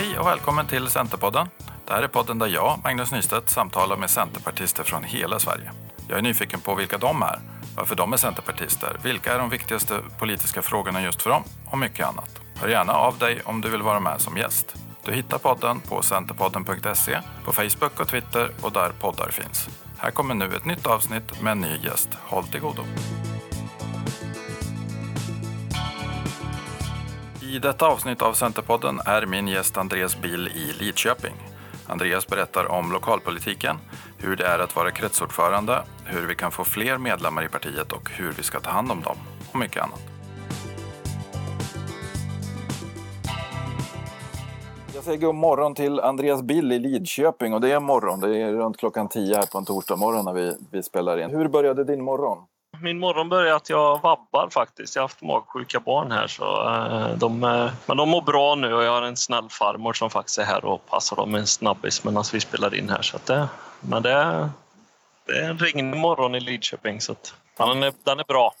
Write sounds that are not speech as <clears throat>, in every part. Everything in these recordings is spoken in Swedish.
Hej och välkommen till Centerpodden. Det här är podden där jag, Magnus Nystedt, samtalar med centerpartister från hela Sverige. Jag är nyfiken på vilka de är, varför de är centerpartister, vilka är de viktigaste politiska frågorna just för dem och mycket annat. Hör gärna av dig om du vill vara med som gäst. Du hittar podden på centerpodden.se, på Facebook och Twitter och där poddar finns. Här kommer nu ett nytt avsnitt med en ny gäst. Håll till godo. I detta avsnitt av Centerpodden är min gäst Andreas Bill i Lidköping. Andreas berättar om lokalpolitiken, hur det är att vara kretsordförande, hur vi kan få fler medlemmar i partiet och hur vi ska ta hand om dem och mycket annat. Jag säger god morgon till Andreas Bill i Lidköping och det är morgon. Det är runt klockan 10 här på en torsdag morgon när vi, vi spelar in. Hur började din morgon? Min morgon började att jag vabbar faktiskt. Jag har haft magsjuka barn här så eh, de, eh, men de mår bra nu och jag har en snäll farmor som faktiskt är här och passar dem en snabbis medan vi spelar in här. Så det, men det, det är en regnig morgon i Lidköping så att, den, är, den är bra.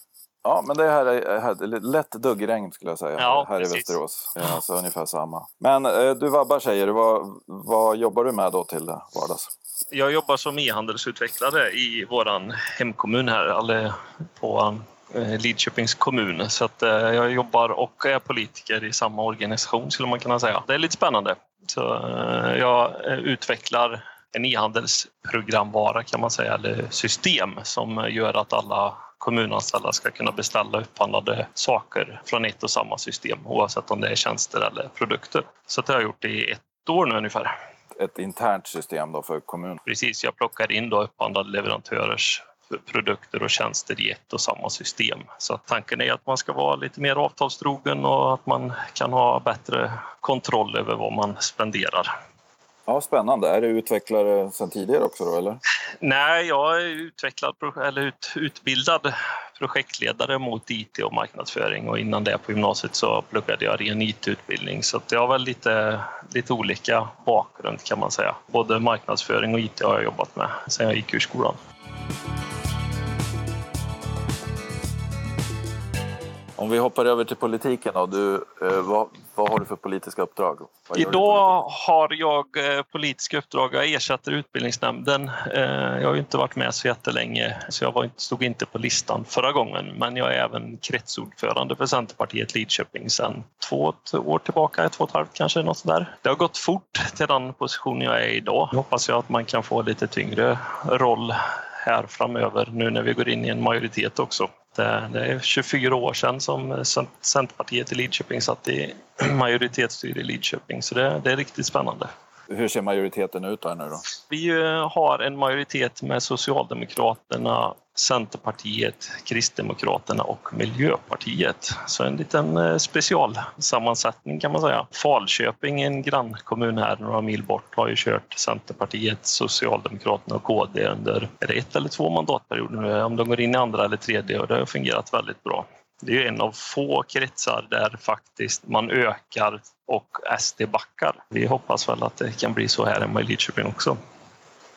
Ja, men det här är, här, lätt duggregn skulle jag säga Ja, här precis. i Västerås. Ja, alltså ungefär samma. Men eh, du vabbar säger du. Vad, vad jobbar du med då till vardags? Jag jobbar som e-handelsutvecklare i vår hemkommun här, eller på eh, Lidköpings kommun. Så att, eh, jag jobbar och är politiker i samma organisation skulle man kunna säga. Det är lite spännande. Så, eh, jag utvecklar en e-handelsprogramvara kan man säga, eller system som gör att alla kommunanställda ska kunna beställa upphandlade saker från ett och samma system oavsett om det är tjänster eller produkter. Så det har jag gjort i ett år nu ungefär. Ett internt system då för kommunen? Precis, jag plockar in då upphandlade leverantörers produkter och tjänster i ett och samma system. Så att tanken är att man ska vara lite mer avtalstrogen och att man kan ha bättre kontroll över vad man spenderar. Ja, spännande. Är du utvecklare sedan tidigare också då eller? Nej, jag är utvecklad, eller ut, utbildad projektledare mot IT och marknadsföring och innan det på gymnasiet så pluggade jag ren IT-utbildning så jag har väl lite, lite olika bakgrund kan man säga. Både marknadsföring och IT har jag jobbat med sedan jag gick ur skolan. Om vi hoppar över till politiken då. Du, eh, vad, vad har du för politiska uppdrag? Idag har jag eh, politiska uppdrag. Jag ersätter utbildningsnämnden. Eh, Jag har ju inte varit med så jättelänge så jag stod inte på listan förra gången. Men jag är även kretsordförande för Centerpartiet Lidköping sedan två år tillbaka, två och ett halvt kanske. Något sådär. Det har gått fort till den position jag är idag. Nu hoppas jag att man kan få lite tyngre roll här framöver nu när vi går in i en majoritet också. Det, det är 24 år sedan som Cent- Centerpartiet i Lidköping satt i <clears throat> majoritetsstyre i Lidköping så det, det är riktigt spännande. Hur ser majoriteten ut där nu då? Vi eh, har en majoritet med Socialdemokraterna, Centerpartiet, Kristdemokraterna och Miljöpartiet. Så en liten eh, specialsammansättning kan man säga. Falköping, en grannkommun här några mil bort, har ju kört Centerpartiet, Socialdemokraterna och KD under är det ett eller två mandatperioder nu, om de går in i andra eller tredje och det har fungerat väldigt bra. Det är ju en av få kretsar där faktiskt man ökar och SD backar. Vi hoppas väl att det kan bli så här hemma i Lidköping också.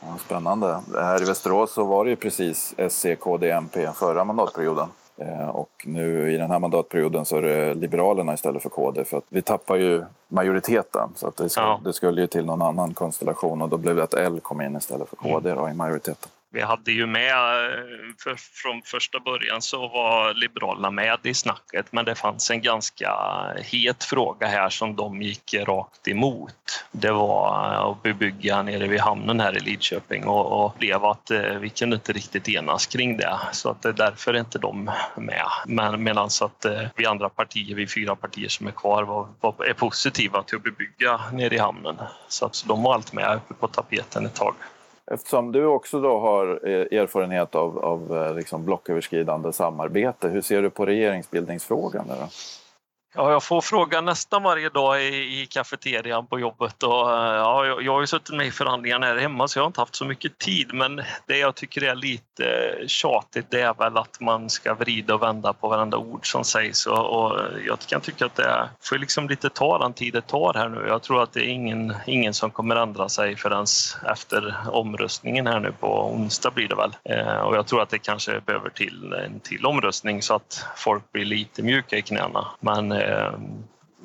Ja, spännande. Här i Västerås så var det ju precis SC, KD, MP förra mandatperioden. Eh, Och nu i den här mandatperioden så är det Liberalerna istället för KD för att vi tappar ju majoriteten. Så att det, ska, Ja. det skulle ju till någon annan konstellation och då blev det att L kom in istället för KD då, i majoriteten. Vi hade ju med, eh, för, från första början så var Liberalerna med i snacket men det fanns en ganska het fråga här som de gick rakt emot. Det var eh, att bebygga nere vid hamnen här i Lidköping och, och blev att eh, vi kunde inte riktigt enas kring det så att det är därför är inte de med. Men medan att eh, vi andra partier, vi fyra partier som är kvar, var, var, är positiva till att bebygga nere i hamnen. Så att så de var allt med uppe på tapeten ett tag. Eftersom du också då har eh, erfarenhet av, av eh, liksom blocköverskridande samarbete, hur ser du på regeringsbildningsfrågan? Där Då? Ja, jag får fråga nästan varje dag i, i kafeterian på jobbet. Och, eh, ja, jag, jag har ju suttit med i förhandlingarna här hemma så jag har inte haft så mycket tid. Men det jag tycker är lite tjatigt det är väl att man ska vrida och vända på varenda ord som sägs. Och, och jag kan tycka att det får liksom lite ta den tid det tar här nu. Jag tror att det är ingen, ingen som kommer ändra sig förrän efter omröstningen här nu på onsdag blir det väl. Eh, och jag tror att det kanske behöver till en till omröstning så att folk blir lite mjuka i knäna. Men Eh,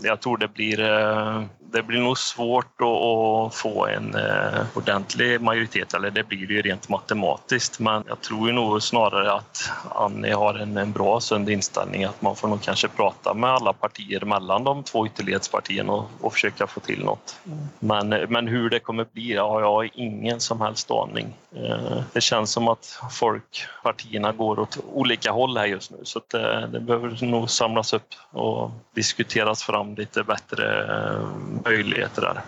jag tror det blir, eh, det blir nog svårt att, få en eh, ordentlig majoritet, eller det blir det ju rent matematiskt. Men jag tror ju nog snarare att Annie har en, en bra sund inställning att man får nog kanske prata med alla partier mellan de två ytterlighetspartierna och, och försöka få till något. Men, men hur det kommer bli har jag ingen som helst aning. Eh, det känns som att folk, partierna går åt olika håll här just nu så det, eh, det behöver nog samlas upp och diskuteras fram lite bättre möjligheter där.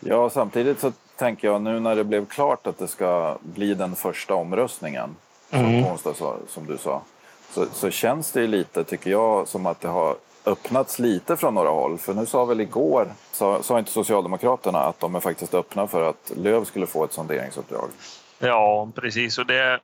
Ja, samtidigt så tänker jag nu när det blev klart att det ska bli den första omröstningen mm. på onsdag som du sa. Så, så känns det ju lite, tycker jag, som att det har öppnats lite från några håll. För nu sa väl igår, sa, sa inte Socialdemokraterna att de är faktiskt öppna för att Löv skulle få ett sonderingsuppdrag? Ja, precis. Och det,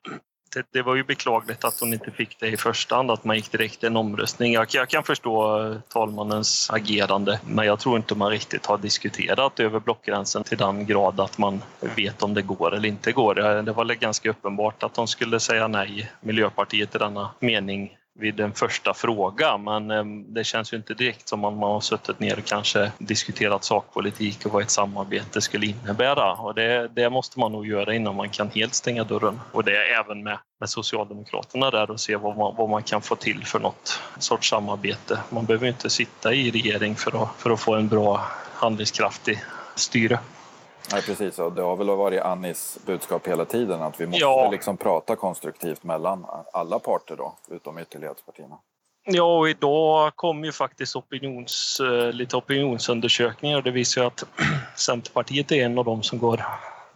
det, det, var ju beklagligt att hon inte fick det i första hand, att man gick direkt till en omröstning. Jag, jag, kan förstå eh, talmannens agerande, men jag tror inte man riktigt har diskuterat över blockgränsen till den grad att man vet om det går eller inte går. Eh, det var ganska uppenbart att de skulle säga nej, Miljöpartiet, i denna mening vid en första fråga men eh, det känns ju inte direkt som om man har suttit ner och kanske diskuterat sakpolitik och vad ett samarbete skulle innebära. Och det, det, måste man nog göra innan man kan helt stänga dörren. Och det är även med, med Socialdemokraterna där och se vad man, vad man kan få till för något sorts samarbete. Man behöver inte sitta i regering för att, för att få en bra handlingskraftig styre. Nej, precis. Och det har väl varit Annis budskap hela tiden att vi måste ja. liksom prata konstruktivt mellan alla parter då, utom ytterlighetspartierna. Ja, och idag kom ju faktiskt opinions, eh, lite opinionsundersökningar. Det visar ju att <clears throat> Centerpartiet är en av dem som går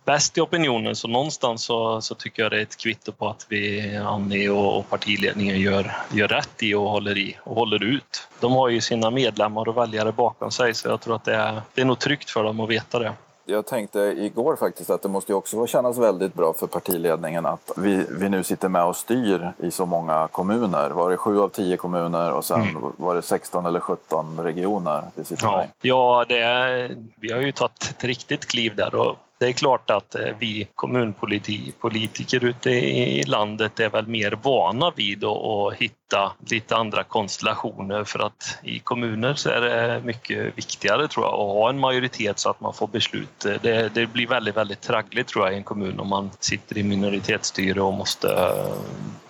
bäst i opinionen. Så någonstans så, så tycker jag det är ett kvitto på att vi, Annie och, och partiledningen gör, gör rätt i och håller i och håller ut. De har ju sina medlemmar och väljare bakom sig så jag tror att det är, det är nog tryggt för dem att veta det jag tänkte igår faktiskt att det måste ju också kännas väldigt bra för partiledningen att vi, vi nu sitter med och styr i så många kommuner. Var det sju av tio kommuner och sen mm. var det 16 eller 17 regioner vi sitter ja. med Ja, det vi har ju tagit ett riktigt kliv där och det är klart att eh, vi kommunpolitiker ute i landet är väl mer vana vid att hitta lite andra konstellationer för att i kommuner så är det mycket viktigare tror jag att ha en majoritet så att man får beslut. Eh, det, det blir väldigt, väldigt traggligt tror jag i en kommun om man sitter i minoritetsstyre och måste... Eh,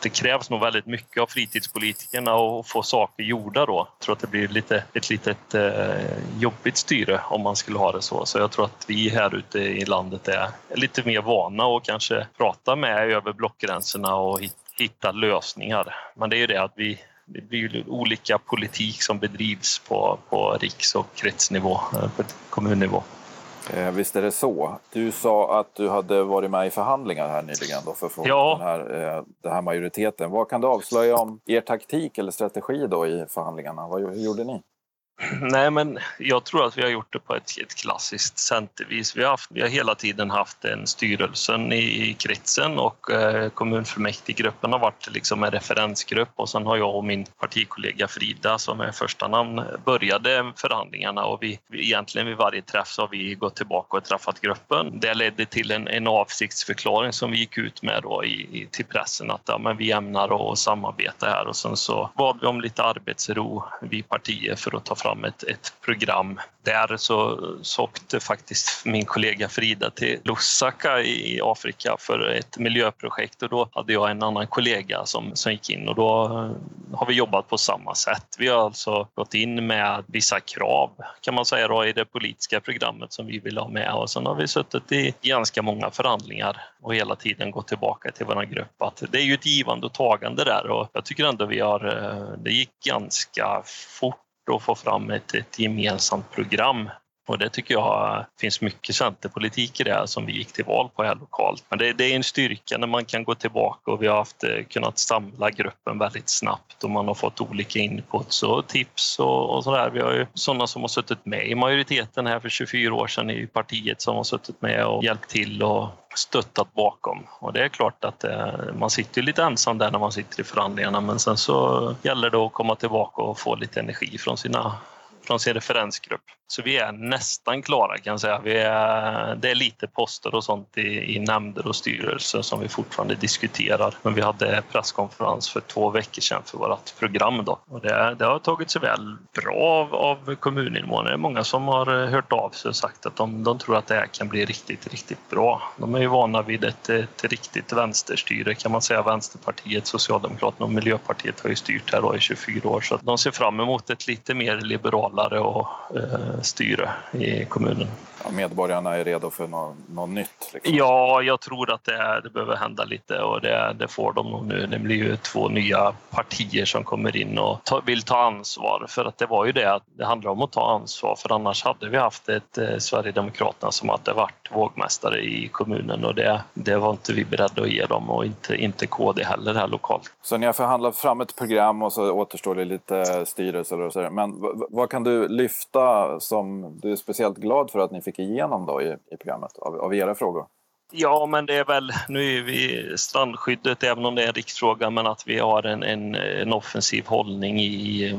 det krävs nog väldigt mycket av fritidspolitikerna att få saker gjorda då. Jag tror att det blir lite, ett litet jobbigt styre om man skulle ha det så. Så jag tror att vi här ute i landet landet är lite mer vana och kanske prata med över blockgränserna och hitta lösningar. Men det är ju det att vi det blir olika politik som bedrivs på, på riks och kretsnivå, eh, på kommunnivå. Eh, visst är det så. Du sa att du hade varit med i förhandlingar här nyligen då för att få ja. den, här, eh, den här majoriteten. Vad kan du avslöja om er taktik eller strategi då i förhandlingarna? Vad gjorde ni? <clears throat> Nej, men jag tror att vi har gjort det på ett, ett klassiskt centervis. Vi har, haft, vi har hela tiden haft en styrelsen i, i kretsen och eh, kommunfullmäktigegruppen har varit liksom en referensgrupp och sen har jag och min partikollega Frida som är första namn började förhandlingarna och vi, vi egentligen vid varje träff så har vi gått tillbaka och träffat gruppen. Det ledde till en, en avsiktsförklaring som vi gick ut med då i, i, till pressen att ja, men vi ämnar att samarbeta här och sen så bad vi om lite arbetsro, vi partier, för att ta fram fram ett, ett program. Där så, så åkte faktiskt min kollega Frida till Lusaka i Afrika för ett miljöprojekt och då hade jag en annan kollega som, som gick in och då eh, har vi jobbat på samma sätt. Vi har alltså gått in med vissa krav kan man säga då, i det politiska programmet som vi vill ha med och sen har vi suttit i ganska många förhandlingar och hela tiden gått tillbaka till vår grupp att det är ju ett givande och tagande där och jag tycker ändå vi har, eh, det gick ganska fort att få fram ett, ett gemensamt program och det tycker jag finns mycket centerpolitik i det som vi gick till val på här lokalt. Men det, det, är en styrka när man kan gå tillbaka och vi har haft, eh, kunnat samla gruppen väldigt snabbt och man har fått olika inputs och tips och, och sådär. Vi har ju sådana som har suttit med i majoriteten här för 24 år sedan i partiet som har suttit med och hjälpt till och stöttat bakom. Och det är klart att eh, man sitter lite ensam där när man sitter i förhandlingarna men sen så gäller det att komma tillbaka och få lite energi från sina från sin referensgrupp. Så vi är nästan klara kan jag säga. Vi är, det är lite poster och sånt i, i nämnder och styrelser som vi fortfarande diskuterar. Men vi hade presskonferens för två veckor sedan för vårt program då. Och det, det har tagit sig väl bra av, av kommuninvånare. Det är många som har hört av sig och sagt att de, de tror att det här kan bli riktigt, riktigt bra. De är ju vana vid ett, ett riktigt vänsterstyre kan man säga. Vänsterpartiet, Socialdemokraterna och Miljöpartiet har ju styrt här i 24 år så de ser fram emot ett lite mer liberalare och eh, styre i kommunen. Ja, medborgarna är redo för något, något nytt? Liksom. Ja, jag tror att det, det behöver hända lite och det, det, får de nog nu. Det blir ju två nya partier som kommer in och ta, vill ta ansvar. För att det var ju det att det handlar om att ta ansvar för annars hade vi haft ett eh, Sverigedemokraterna som hade varit vågmästare i kommunen och det, det var inte vi beredda att ge dem och inte, inte KD heller här lokalt. Så ni har förhandlat fram ett program och så återstår det lite styrelser och så Men vad kan du lyfta som du är speciellt glad för att ni fick igenom då i, i programmet av, av era frågor? Ja, men det är väl, nu är vi strandskyddet, även om det är en riksfråga, men att vi har en, en, en offensiv hållning i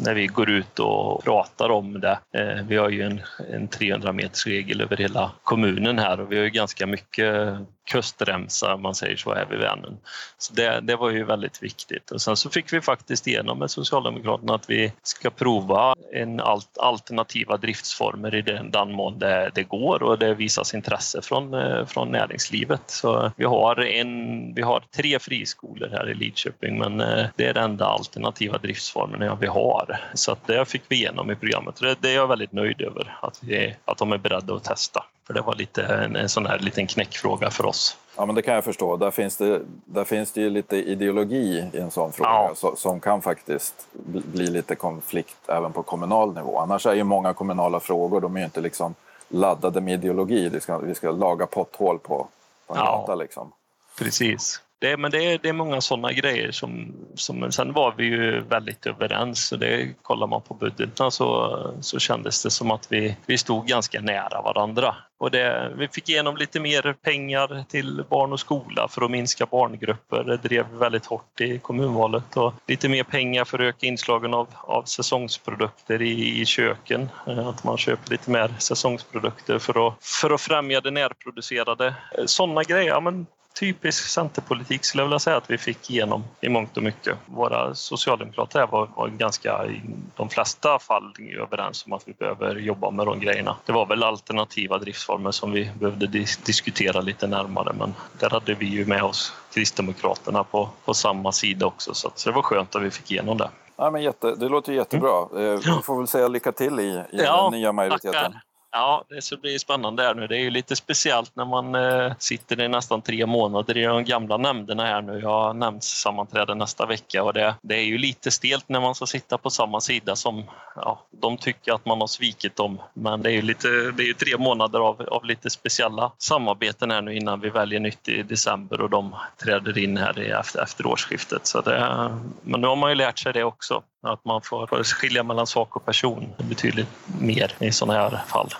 när vi går ut och pratar om det. Eh, vi har ju en, en 300 meters regel över hela kommunen här och vi har ju ganska mycket kustremsa, om man säger så, här vid Vänern. Så det, det var ju väldigt viktigt. Och sen så fick vi faktiskt igenom med Socialdemokraterna att vi ska prova en alt, alternativa driftsformer i den, den mån det, det går och det visas intresse från, eh, från näringslivet. Så vi har, en, vi har tre friskolor här i Lidköping men eh, det är den enda alternativa driftsformen vi har. Så att det fick vi igenom i programmet. Det, det är jag väldigt nöjd över, att, vi, att de är beredda att testa. För det var lite en, en sån här liten knäckfråga för oss. Ja, men det kan jag förstå. Där finns det, där finns det ju lite ideologi i en sån fråga ja. så, som kan faktiskt bli lite konflikt även på kommunal nivå. Annars är ju många kommunala frågor, de är ju inte liksom laddade med ideologi. Vi ska, vi ska laga potthål på, på en ja. gata liksom. Precis. Det, men det är, det är många sådana grejer som, som... Sen var vi ju väldigt överens. Och det, kollar man på budgeten så, så kändes det som att vi, vi stod ganska nära varandra. Och det, vi fick igenom lite mer pengar till barn och skola för att minska barngrupper. Det drev väldigt hårt i kommunvalet. Och lite mer pengar för att öka inslagen av, av säsongsprodukter i, i köken. Eh, att man köper lite mer säsongsprodukter för att, för att främja det närproducerade. Eh, sådana grejer. Ja, men typisk centerpolitik skulle jag vilja säga att vi fick igenom i mångt och mycket. Våra socialdemokrater var, var ganska, i de flesta fall, överens om att vi behöver jobba med de grejerna. Det var väl alternativa driftsformer som vi behövde dis diskutera lite närmare men där hade vi ju med oss Kristdemokraterna på, på samma sida också så, så det var skönt att vi fick igenom det. Ja, men jätte, det låter jättebra. Mm. Vi får väl säga lycka till i, i ja, den nya majoriteten. Tackar. Ja, det ska bli spännande här nu. Det är ju lite speciellt när man eh, sitter i nästan tre månader i de gamla nämnderna här nu. Jag har nämndssammanträde nästa vecka och det, det är ju lite stelt när man ska sitta på samma sida som ja, de tycker att man har svikit dem. Men det är ju, lite, det är ju tre månader av, av lite speciella samarbeten här nu innan vi väljer nytt i december och de träder in här efter, efter årsskiftet. Så det, men nu har man ju lärt sig det också. Att man får skilja mellan sak och person betydligt mer i sådana här fall.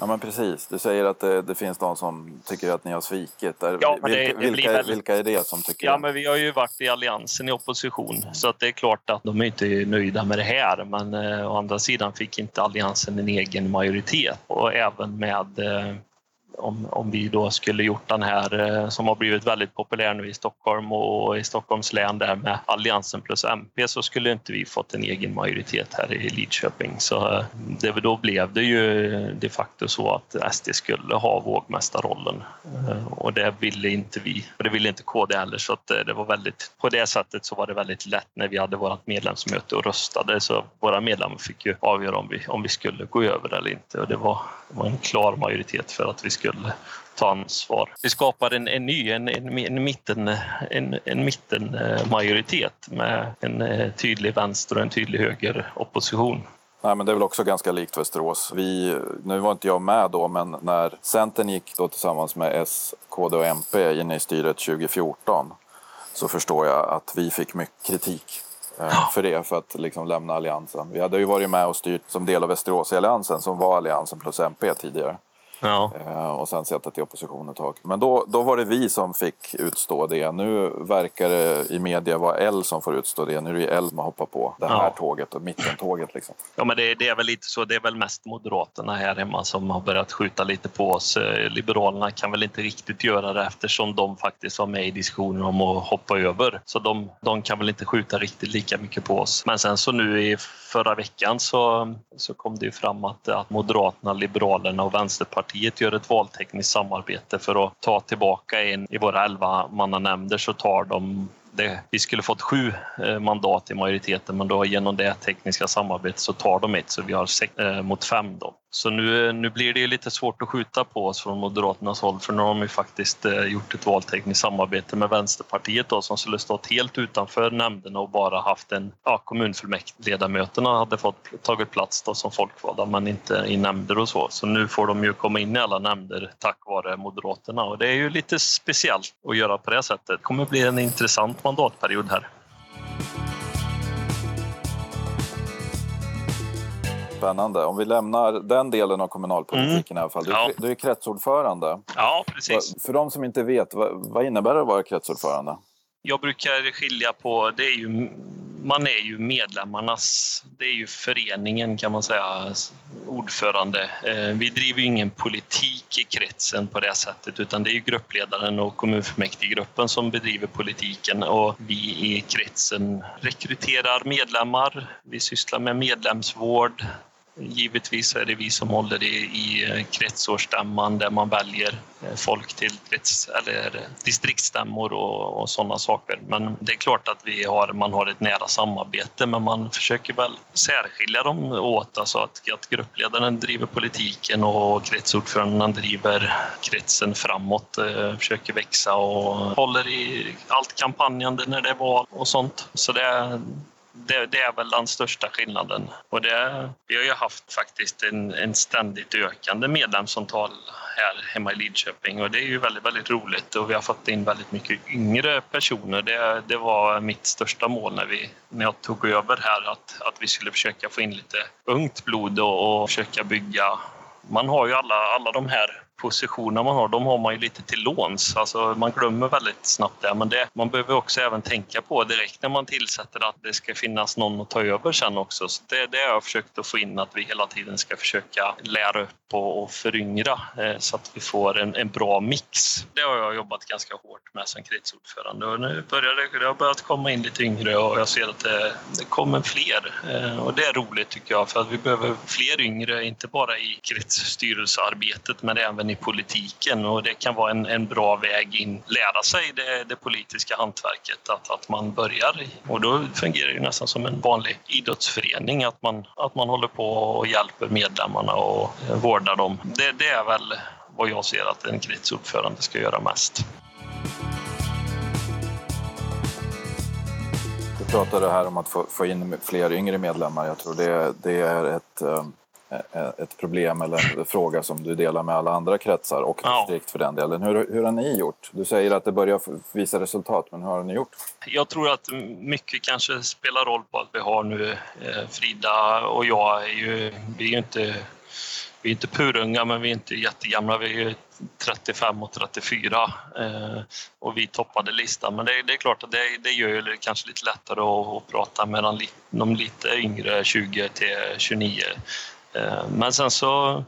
Ja men precis, du säger att det, det, finns de som tycker att ni har svikit. Ja, men det, vilka, det vilka, väldigt... vilka, är det som tycker Ja det? men vi har ju varit i Alliansen i opposition så att det är klart att de är inte nöjda med det här men eh, å andra sidan fick inte Alliansen en egen majoritet och även med eh, om, om vi då skulle gjort den här eh, som har blivit väldigt populär nu i Stockholm och i Stockholms län där med Alliansen plus MP så skulle inte vi fått en egen majoritet här i Lidköping. Så eh, det, då blev det ju de facto så att SD skulle ha vågmästarrollen. Eh, och det ville inte vi. Och det ville inte KD heller. Så att det var väldigt, på det sättet så var det väldigt lätt när vi hade vårt medlemsmöte och röstade. Så våra medlemmar fick ju avgöra om vi, om vi skulle gå över eller inte. Och det var, det var en klar majoritet för att vi skulle skulle ta ansvar. Vi skapar en, en ny, en, en, en, mitten, en, en mittenmajoritet med en eh, tydlig vänster och en tydlig höger opposition. Nej, men det är väl också ganska likt Västerås. Vi, nu var inte jag med då, men när Centern gick då tillsammans med S, KD och MP in i styret 2014 så förstår jag att vi fick mycket kritik eh, för det, för att liksom lämna Alliansen. Vi hade ju varit med och styrt som del av Västerås i Alliansen som var Alliansen plus MP tidigare. Ja. Eh, och sen suttit i opposition ett tag. Men då, då var det vi som fick utstå det. Nu verkar det i media vara L som får utstå det. Nu är det L som har hoppat på det här ja. tåget och mittentåget. Liksom. Ja, men det, det, är väl lite så. Det är väl mest Moderaterna här hemma som har börjat skjuta lite på oss. Eh, Liberalerna kan väl inte riktigt göra det eftersom de faktiskt var med i diskussionen om att hoppa över. Så de, de kan väl inte skjuta riktigt lika mycket på oss. Men sen så nu i förra veckan så, så kom det ju fram att, att Moderaterna, Liberalerna och Vänsterpartiet gör ett valtekniskt samarbete för att ta tillbaka en i våra elva mannanämnder så tar de det, vi skulle fått sju eh, mandat i majoriteten men då genom det tekniska samarbetet så tar de ett så vi har sex eh, mot fem. Då. Så nu, nu blir det lite svårt att skjuta på oss från Moderaternas håll för nu har de ju faktiskt eh, gjort ett valtekniskt samarbete med Vänsterpartiet då, som skulle stått helt utanför nämnderna och bara haft en ja, kommunfullmäktigeledamöterna hade fått tagit plats då som folkvalda men inte i nämnder och så. Så nu får de ju komma in i alla nämnder tack vare Moderaterna och det är ju lite speciellt att göra på det sättet. Det kommer bli en intressant mandatperiod här. Spännande. Om vi lämnar den delen av kommunalpolitiken mm. i alla fall. Du, ja. du är kretsordförande. Ja, precis. För de som inte vet, vad, innebär det att vara kretsordförande? Jag brukar skilja på, det är ju, man är ju medlemmarnas, det är ju föreningen kan man säga, ordförande. Eh, vi driver ju ingen politik i kretsen på det sättet utan det är ju gruppledaren och kommunfullmäktigegruppen som bedriver politiken och vi i kretsen rekryterar medlemmar, vi sysslar med medlemsvård, Givetvis är det vi som håller i, i kretsårsstämman där man väljer eh, folk till krets, eller eh, distriktsstämmor och, och sådana saker. Men det är klart att vi har, man har ett nära samarbete men man försöker väl särskilja dem åt, alltså att, att gruppledaren driver politiken och kretsordföranden driver kretsen framåt, eh, försöker växa och håller i allt kampanjande när det är val och sånt. Så det, det, det, är väl den största skillnaden. Och det, vi har ju haft faktiskt en, en ständigt ökande medlemsantal här hemma i Lidköping och det är ju väldigt, väldigt roligt och vi har fått in väldigt mycket yngre personer. Det, det var mitt största mål när, vi, när jag tog över här att, att vi skulle försöka få in lite ungt blod och, och försöka bygga man har ju alla, alla de här positioner man har, de har man ju lite till låns. Alltså man glömmer väldigt snabbt det. Men det, man behöver också även tänka på direkt när man tillsätter att det ska finnas någon att ta över sen också. Så det, det har jag försökt att få in, att vi hela tiden ska försöka lära upp och, och föryngra eh, så att vi får en, en, bra mix. Det har jag jobbat ganska hårt med som kretsordförande och nu börjar det, det har börjat komma in lite yngre och jag ser att det, det kommer fler. Eh, och det är roligt tycker jag för att vi behöver fler yngre, inte bara i kretsstyrelsearbetet men även i politiken och det kan vara en, en bra väg in, lära sig det, det, politiska hantverket, att, att man börjar. Och då fungerar det nästan som en vanlig idrottsförening, att man, att man håller på och hjälper medlemmarna och vårdar dem. Det, det är väl vad jag ser att en kretsordförande ska göra mest. Du pratade här om att få, få in fler yngre medlemmar. Jag tror det, det är ett eh, ett problem eller en fråga som du delar med alla andra kretsar och distrikt ja. för den delen. Hur, hur har ni gjort? Du säger att det börjar visa resultat, men hur har ni gjort? Jag tror att mycket kanske spelar roll på att vi har nu eh, Frida och jag är ju, vi är ju inte vi är inte purunga, men vi är inte jättegamla. Vi är 35 och 34 eh, och vi toppade listan. Men det, det är klart att det, det gör det kanske lite lättare att, att prata med de, de lite yngre, 20 till 29 Eh, Eh, men sen så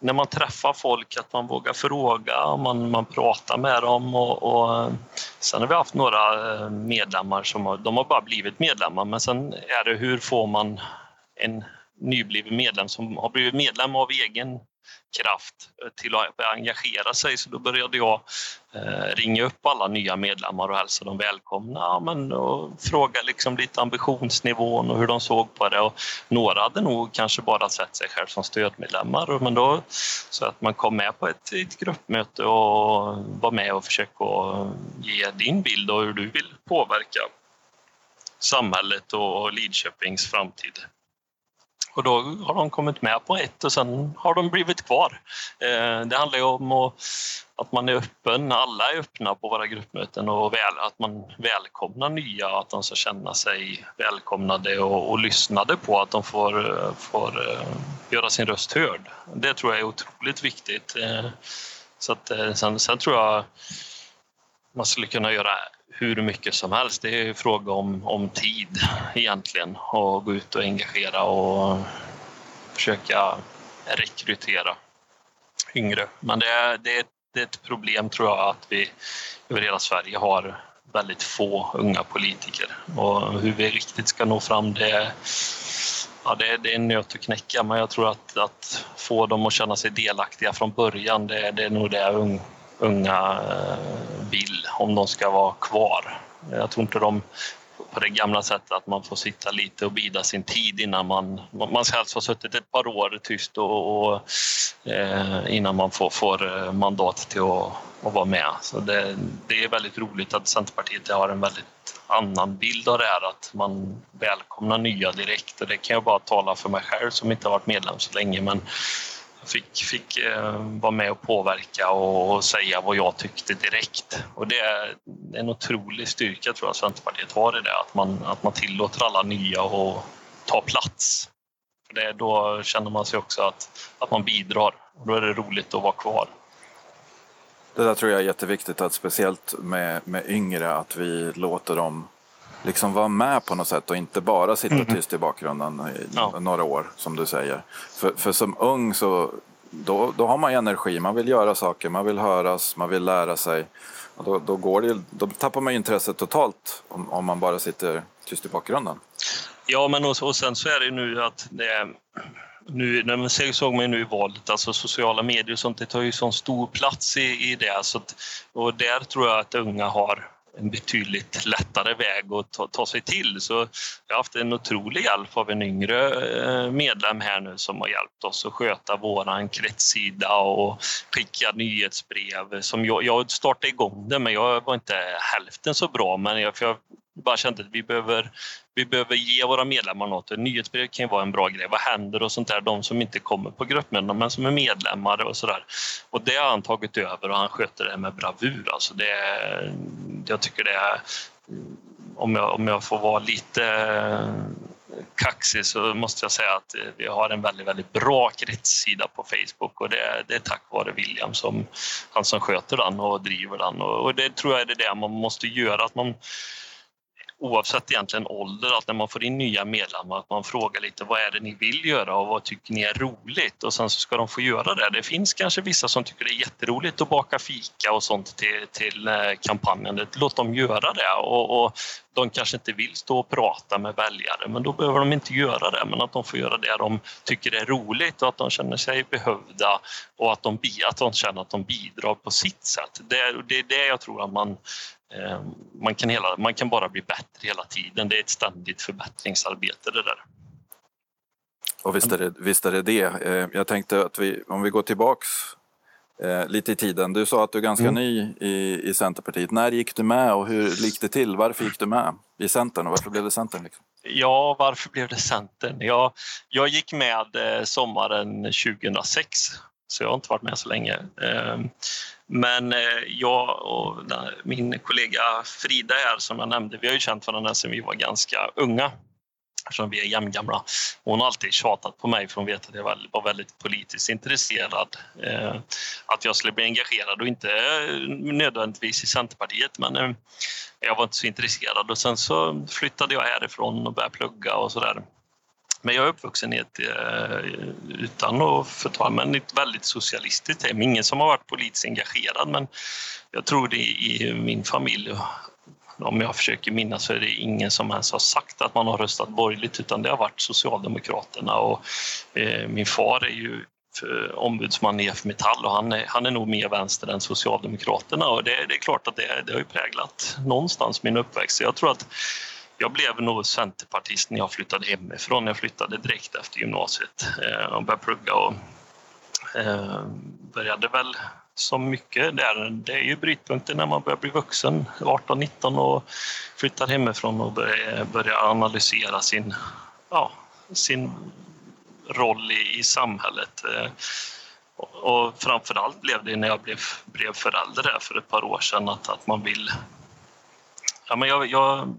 när man träffar folk att man vågar fråga, man, man pratar med dem och, och eh, sen har vi haft några eh, medlemmar som har, de har bara blivit medlemmar men sen är det hur får man en nybliven medlem som har blivit medlem av egen kraft eh, till att engagera sig. Så då började jag eh, ringa upp alla nya medlemmar och hälsa dem välkomna ja, men, och fråga liksom lite ambitionsnivån och hur de såg på det. Och några hade nog kanske bara sett sig själv som stödmedlemmar men då så att man kom med på ett, ett gruppmöte och var med och försökte ge din bild och hur du vill påverka samhället och Lidköpings framtid. Och då har de kommit med på ett och sen har de blivit kvar. Eh, det handlar ju om att man är öppen, alla är öppna på våra gruppmöten och väl, att man välkomnar nya, att de ska känna sig välkomnade och, och lyssnade på, att de får, får eh, göra sin röst hörd. Det tror jag är otroligt viktigt. Eh, så att, sen, sen, tror jag man skulle kunna göra hur mycket som helst. Det är fråga om, om tid egentligen och gå ut och engagera och försöka rekrytera yngre. Men det är, det är, det är ett problem tror jag att vi över hela Sverige har väldigt få unga politiker och hur vi riktigt ska nå fram det Ja, det, det är en nöt att knäcka, men jag tror att, att få dem att känna sig delaktiga från början, det, det är nog det unga eh, vill om de ska vara kvar. Jag tror inte de på det gamla sättet att man får sitta lite och bida sin tid innan man... Man ska alltså ha suttit ett par år tyst och, och eh, innan man får, får, eh, mandat till att, att vara med. Så det, det, är väldigt roligt att Centerpartiet har en väldigt annan bild av det här, att man välkomnar nya direkt. Och det kan jag bara tala för mig själv som inte har varit medlem så länge. Men fick, fick eh, vara med och påverka och, och, säga vad jag tyckte direkt. Och det är en otrolig styrka tror jag Centerpartiet har i det, att man, att man tillåter alla nya att ta plats. För det, då känner man sig också att, att man bidrar och då är det roligt att vara kvar. Det där tror jag är jätteviktigt, att speciellt med, med yngre, att vi låter dem liksom vara med på något sätt och inte bara sitta mm. tyst i bakgrunden i ja. några år som du säger. För, för som ung så då, då har man ju energi, man vill göra saker, man vill höras, man vill lära sig. Och då, då, går det, då tappar man ju intresset totalt om, om man bara sitter tyst i bakgrunden. Ja, men och, och sen så är det ju nu att det nu, när man ser, såg man nu i valet, alltså sociala medier och sånt, det tar ju sån stor plats i, i det. Så att, och där tror jag att unga har en betydligt lättare väg att ta, ta, sig till. Så jag har haft en otrolig hjälp av en yngre eh, medlem här nu som har hjälpt oss att sköta våran kretssida och skicka nyhetsbrev. Som jag, jag startade igång det men jag var inte hälften så bra men jag, för jag bara kände att vi behöver, vi behöver ge våra medlemmar något. Nyhetsbrev kan ju vara en bra grej. Vad händer och sånt där? De som inte kommer på gruppmöten men som är medlemmar och sådär. Och det har han tagit över och han sköter det med bravur. Alltså det, jag tycker det är, om jag, om jag får vara lite kaxig så måste jag säga att vi har en väldigt, väldigt bra kretssida på Facebook och det, det är tack vare William som han som sköter den och driver den och, och det tror jag är det man måste göra att man oavsett egentligen ålder, att när man får in nya medlemmar att man frågar lite vad är det ni vill göra och vad tycker ni är roligt och sen så ska de få göra det. Det finns kanske vissa som tycker det är jätteroligt att baka fika och sånt till, till eh, kampanjen. Låt dem göra det och, och de kanske inte vill stå och prata med väljare men då behöver de inte göra det men att de får göra det de tycker är roligt och att de känner sig behövda och att de, att de känner att de bidrar på sitt sätt. Det, det är det jag tror att man man kan, hela, man kan bara bli bättre hela tiden. Det är ett ständigt förbättringsarbete det där. Och visst är det visst är det, det. Eh, jag tänkte att vi, om vi går tillbaks eh, lite i tiden. Du sa att du är ganska mm. ny i, i Centerpartiet. När gick du med och hur gick det till? Varför gick du med i Centern och varför blev det Centern? Liksom? Ja, varför blev det Centern? Jag, jag gick med sommaren 2006 så jag har inte varit med så länge. Ehm, men eh, jag och min kollega Frida här som jag nämnde, vi har ju känt varandra sedan vi var ganska unga eftersom vi är jämngamla. Hon har alltid tjatat på mig för hon vet att jag var väldigt politiskt intresserad. Ehm, att jag skulle bli engagerad och inte eh, nödvändigtvis i Centerpartiet men eh, jag var inte så intresserad och sen så flyttade jag härifrån och började plugga och sådär. Men jag är uppvuxen i ett, eh, utan att förtala, men ett väldigt socialistiskt hem. Ingen som har varit politiskt engagerad men jag tror det i min familj om jag försöker minnas så är det ingen som ens har sagt att man har röstat borgerligt utan det har varit Socialdemokraterna och eh, min far är ju eh, ombudsman i IF Metall och han är, han är nog mer vänster än Socialdemokraterna och det, det är klart att det, det har ju präglat någonstans min uppväxt. jag tror att jag blev nog centerpartist när jag flyttade hemifrån. Jag flyttade direkt efter gymnasiet eh, och började plugga och eh, började väl som mycket där. Det är ju brytpunkten när man börjar bli vuxen, 18-19 och flyttar hemifrån och börjar, eh, börjar analysera sin, ja, sin roll i, i samhället. Och framförallt blev det när jag blev, blev förälder för ett par år sedan att, att man vill... Ja, men jag, jag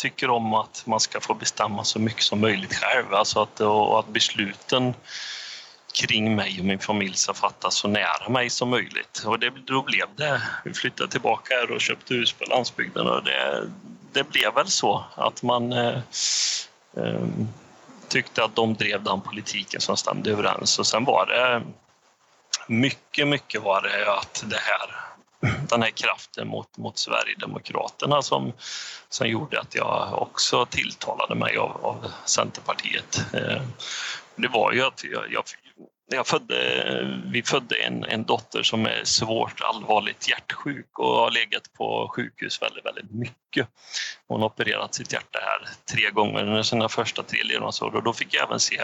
tycker om att man ska få bestämma så mycket som möjligt själv. Alltså att, och att besluten kring mig och min familj ska fattas så nära mig som möjligt. Och det, då blev det. Vi flyttade tillbaka här och köpte hus på landsbygden och det, det blev väl så att man eh, eh, tyckte att de drev den politiken som stämde överens. Och sen var det mycket, mycket var det att det här, den här kraften mot, mot Sverigedemokraterna som, som gjorde att jag också tilltalade mig av, av Centerpartiet. Eh, det var ju att jag, jag jag födde, vi födde en, en dotter som är svårt allvarligt hjärtsjuk och har legat på sjukhus väldigt, väldigt mycket. Hon har opererat sitt hjärta här tre gånger under sina första tre levnadsår och då fick jag även se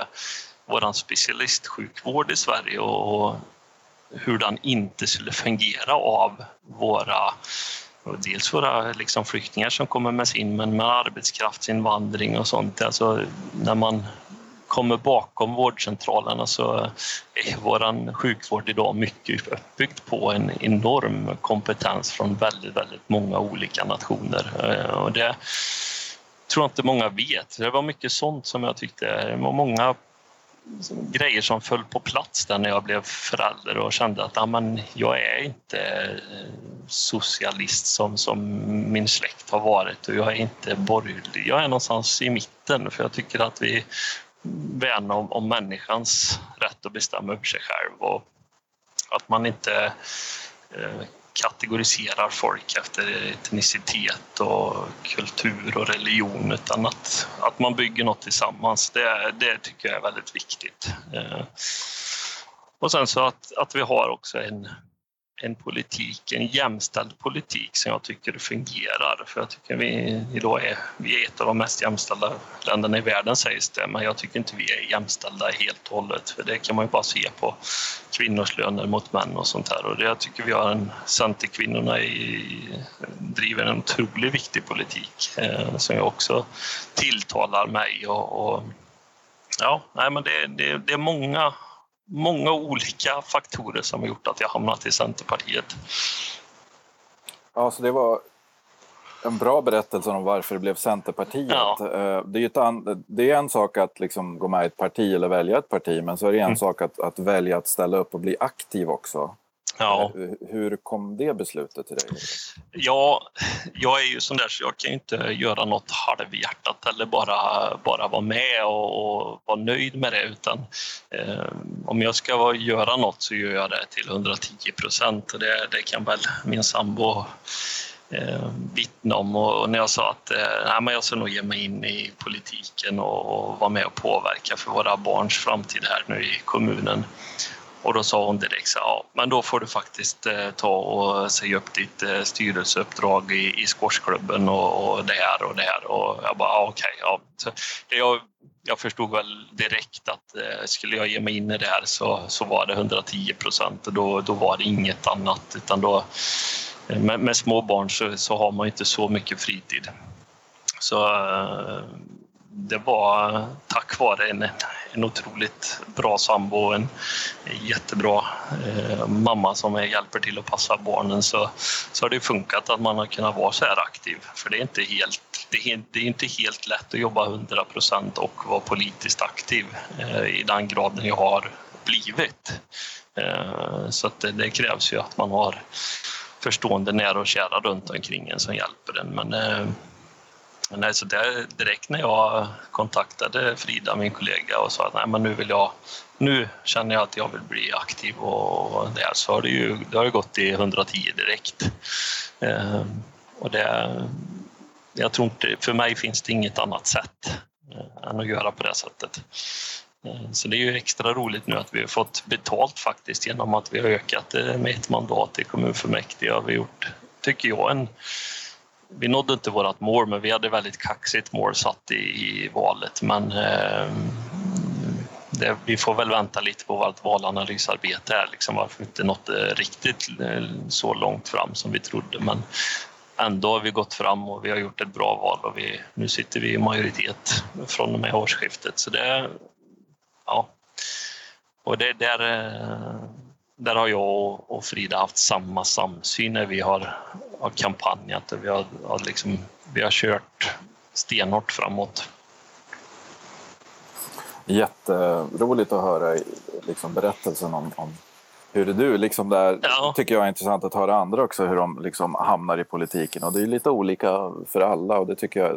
vår specialistsjukvård i Sverige och hur den inte skulle fungera av våra dels våra liksom flyktingar som kommer med sin, men med arbetskraftsinvandring och sånt. Alltså när man kommer bakom vårdcentralerna så är vår sjukvård idag mycket uppbyggd på en enorm kompetens från väldigt, väldigt många olika nationer. Eh, och det tror jag inte många vet. Det var mycket sånt som jag tyckte, det var många Alltså- grejer som föll på plats där när jag blev förälder och kände att ja, men jag är inte eh, socialist som, som min släkt har varit och jag är inte borgerlig. Jag är någonstans i mitten för jag tycker att vi värnar om, om människans rätt att bestämma över sig själv och att man inte eh, kategoriserar folk efter etnicitet och kultur och religion utan att, att man bygger något tillsammans. Det, det tycker jag är väldigt viktigt. Eh, och sen så att, att vi har också en, en politik, en jämställd politik som jag tycker fungerar. För jag tycker vi idag är, vi är ett av de mest jämställda länderna i världen sägs det, men jag tycker inte vi är jämställda helt och hållet. För det kan man ju bara se på kvinnors löner mot män och sånt här. Och det, jag tycker vi har en, Centerkvinnorna i, driver en otroligt viktig politik eh, som jag också tilltalar mig och, och Ja, nej, men det, det, det är många många olika faktorer som har gjort att jag hamnat i Centerpartiet. Ja, så det var en bra berättelse om varför det blev Centerpartiet. Ja. Eh, det, är an, det är en sak att liksom gå med i ett parti eller välja ett parti, men så är det en mm. sak att, att välja att ställa upp och bli aktiv också. Ja. Eh, hur kom det beslutet till dig? Ja, jag är ju sån där så jag kan ju inte göra något halvhjärtat eller bara, bara vara med och, och vara nöjd med det utan eh, om jag ska göra något så gör jag det till 110 procent och det, det kan väl min sambo eh, vittna om. Och, när jag sa att eh, men jag ska nog ge mig in i politiken och, och vara med och påverka för våra barns framtid här nu i kommunen och då sa hon direkt så ja, men då får du faktiskt eh, ta och säga upp ditt eh, styrelseuppdrag i, i squashklubben och, och det här och det här. Och jag bara, ah, okej. Ja. Jag, jag förstod väl direkt att eh, skulle jag ge mig in i det här så, så var det 110 procent då, då var det inget annat. Utan då, eh, med, med små barn så, så har man inte så mycket fritid. Så eh, det var tack vare en, en otroligt bra sambo och en jättebra eh, mamma som hjälper till att passa barnen så, så har det funkat att man har kunnat vara så här aktiv. För det är inte helt, det är, det är inte helt lätt att jobba 100 procent och vara politiskt aktiv eh, i den graden jag har blivit. Eh, så att det, det, krävs ju att man har förstående nära och kära runt omkring en som hjälper en. Men, eh, Nej, så där, direkt när jag kontaktade Frida, min kollega, och sa att Nej, men nu, vill jag, nu känner jag att jag vill bli aktiv och det, så har det ju det har gått i 110 direkt. Eh, och det, jag tror inte, för mig finns det inget annat sätt eh, än att göra på det sättet. Eh, så det är ju extra roligt nu att vi har fått betalt faktiskt genom att vi har ökat eh, med ett mandat i kommunfullmäktige. Har vi gjort, tycker jag, en vi nådde inte vårt mål, men vi hade väldigt kaxigt mål satt i, i valet. Men eh, det, vi får väl vänta lite på vårt valanalysarbete här, liksom varför vi inte nått eh, riktigt eh, så långt fram som vi trodde. Men ändå har vi gått fram och vi har gjort ett bra val och vi, nu sitter vi i majoritet från och med årsskiftet. Så det, ja, och det där, eh, där har jag och Frida haft samma samsyn när vi har, har kampanjat. Vi har, har liksom, vi har kört stenhårt framåt. Jätteroligt att höra liksom, berättelsen om, om hur du, liksom där ja. tycker jag är intressant att höra andra också, hur de liksom hamnar i politiken. Och det är lite olika för alla och det tycker jag,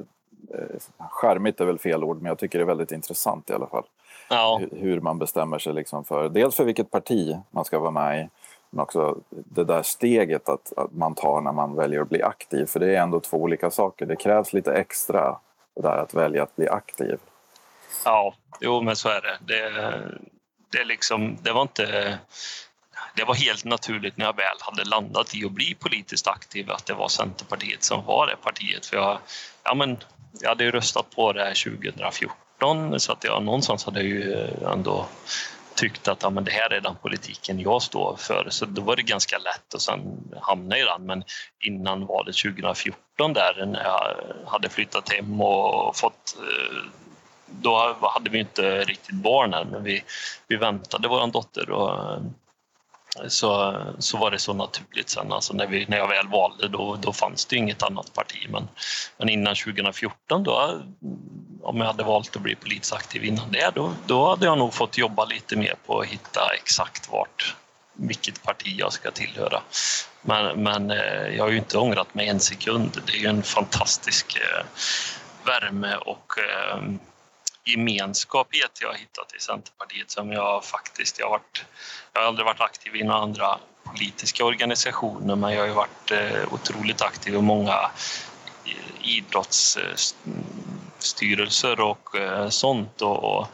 eh, charmigt är väl fel ord, men jag tycker det är väldigt intressant i alla fall. Ja. Hur man bestämmer sig liksom för, dels för vilket parti man ska vara med i, men också det där steget att, att man tar när man väljer att bli aktiv. För det är ändå två olika saker. Det krävs lite extra det där att välja att bli aktiv. Ja, jo men så är det. Det, det, liksom, det var inte det var helt naturligt när jag väl hade landat i att bli politiskt aktiv att det var Centerpartiet som var det partiet. För jag, ja, men, jag hade ju röstat på det 2014 så att jag någonstans hade ju ändå tyckte att ja, men det här är den politiken jag står för. Så då var det ganska lätt att sen hamna i den. Men innan valet 2014 där när jag hade flyttat hem och fått eh, då hade vi inte riktigt barn än, men vi, vi väntade vår dotter och eh, så, så var det så naturligt sen. Alltså när, vi, när jag väl valde då, då fanns det inget annat parti. Men, men innan 2014, då, om jag hade valt att bli politiskt aktiv innan det, då, då hade jag nog fått jobba lite mer på att hitta exakt vart, vilket parti jag ska tillhöra. Men, men eh, jag har ju inte ångrat mig en sekund. Det är ju en fantastisk eh, värme och eh, eh, gemenskap jag har hittat i Centerpartiet som jag faktiskt, jag har, varit, jag har aldrig varit aktiv i några andra politiska organisationer men jag har varit eh, otroligt aktiv i många eh, idrottsstyrelser och eh, sånt och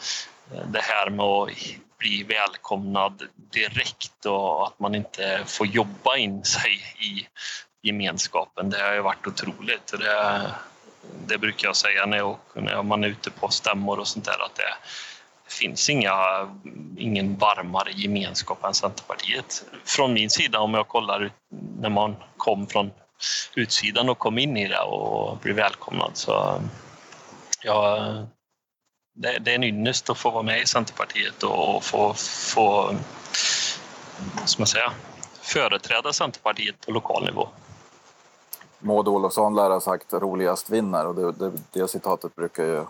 det här med att bli välkomnad direkt och att man inte får jobba in sig i gemenskapen. Det har ju varit otroligt. Det, det brukar jag säga när, jag, när man är ute på stämmor och sånt där att det, det finns inga, ingen varmare gemenskap än Centerpartiet. Från min sida om jag kollar när man kom från utsidan och kom in i det och blev välkomnad så ja, det, det är en ynnest att få vara med i Centerpartiet och få, få vad ska man säga, företräda Centerpartiet på lokal nivå. Maud Olofsson lär ha sagt roligast vinner och det, det, det citatet brukar ju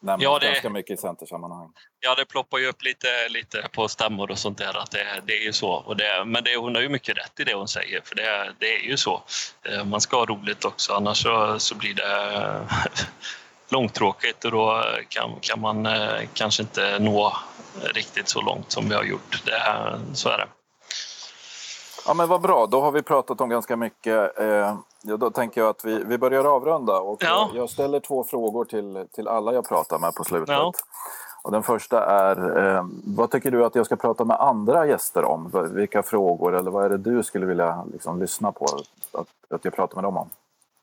nämnas ja, det, ganska mycket i centersammanhang. Ja, det ploppar ju upp lite, lite på stämmor och sånt där att det, det är ju så. Och det, men det, hon har ju mycket rätt i det hon säger för det, det är ju så. Eh, man ska ha roligt också annars så, så blir det långtråkigt och då kan, kan man eh, kanske inte nå riktigt så långt som vi har gjort. Det, så är det. Ja men vad bra, då har vi pratat om ganska mycket. Eh, då tänker jag att vi, vi börjar avrunda och ja. jag, jag, ställer två frågor till, till alla jag pratar med på slutet. Ja. Och den första är, eh, vad tycker du att jag ska prata med andra gäster om? Vilka frågor eller vad är det du skulle vilja liksom, lyssna på att, att jag pratar med dem om?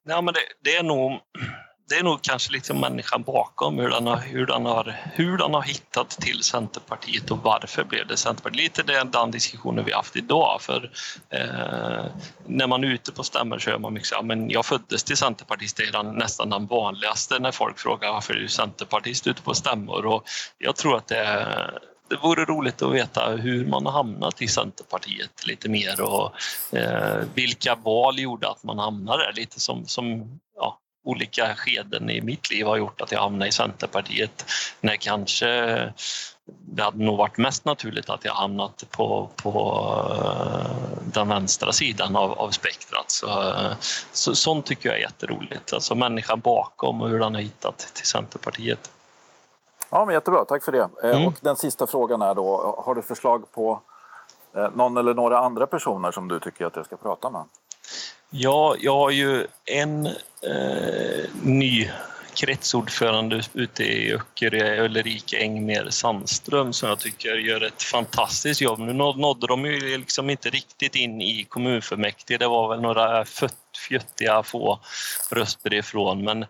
Ja, men det, det är nog det är nog kanske liksom människan bakom, hur den, har, hur, den har, hur den har hittat till Centerpartiet och varför blev det Centerpartiet. Lite den, den diskussionen vi haft idag. För eh, när man är ute på stämmor så hör man mycket så men jag föddes till centerpartist, det är nästan den vanligaste när folk frågar varför är du centerpartist ute på stämmor. Och jag tror att det det vore roligt att veta hur man har hamnat i Centerpartiet lite mer och eh, vilka val gjorde att man hamnade där. Lite som, som olika skeden i mitt liv har gjort att jag hamnade i Centerpartiet. När kanske det hade nog varit mest naturligt att jag hamnat på, på eh, den vänstra sidan av, av spektrat. Så, så, sånt tycker jag är jätteroligt. Alltså människan bakom och hur den har hittat till Centerpartiet. Ja, men jättebra, tack för det. Eh, mm. Och den sista frågan är då, har du förslag på eh, någon eller några andra personer som du tycker att jag ska prata med? Ja, jag har ju en eh, ny kretsordförande ute i Öckerö, Ulrika Engmer Sandström, som jag tycker gör ett fantastiskt jobb. Nu nådde de ju liksom inte riktigt in i kommunfullmäktige. Det var väl några fjuttiga få röster ifrån, men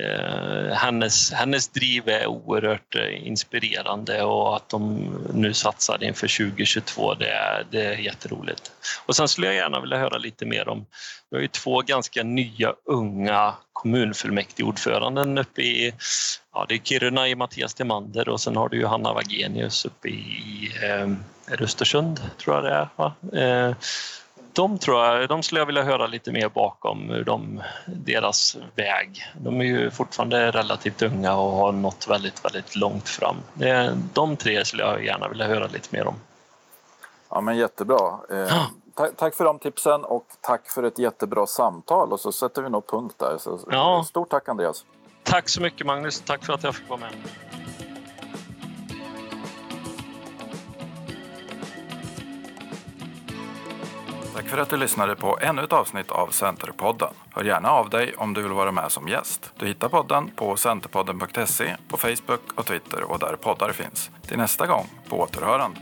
eh, hennes, hennes driv är oerhört eh, inspirerande och att de nu satsar inför 2022, det är, det är jätteroligt. Och sen skulle jag gärna vilja höra lite mer om, vi har ju två ganska nya unga kommunfullmäktigeordföranden uppe i ja, det är Kiruna i Mattias Demander och sen har du ju Hanna Wagenius uppe i eh, Östersund, tror jag det är. Va? Eh, de, tror jag, de skulle jag vilja höra lite mer bakom hur de, deras väg. De är ju fortfarande relativt unga och har nått väldigt, väldigt långt fram. De tre skulle jag gärna vilja höra lite mer om. Ja, men jättebra. Eh, tack, tack, för de tipsen och tack för ett jättebra samtal och så sätter vi nog punkt där. Så, ja. Stort tack Andreas. Tack så mycket Magnus. Tack för att jag fick vara med. Tack för att du lyssnade på ännu ett avsnitt av Centerpodden. Hör gärna av dig om du vill vara med som gäst. Du hittar podden på centerpodden.se, på Facebook och Twitter och där poddar finns. Till nästa gång, på återhörande.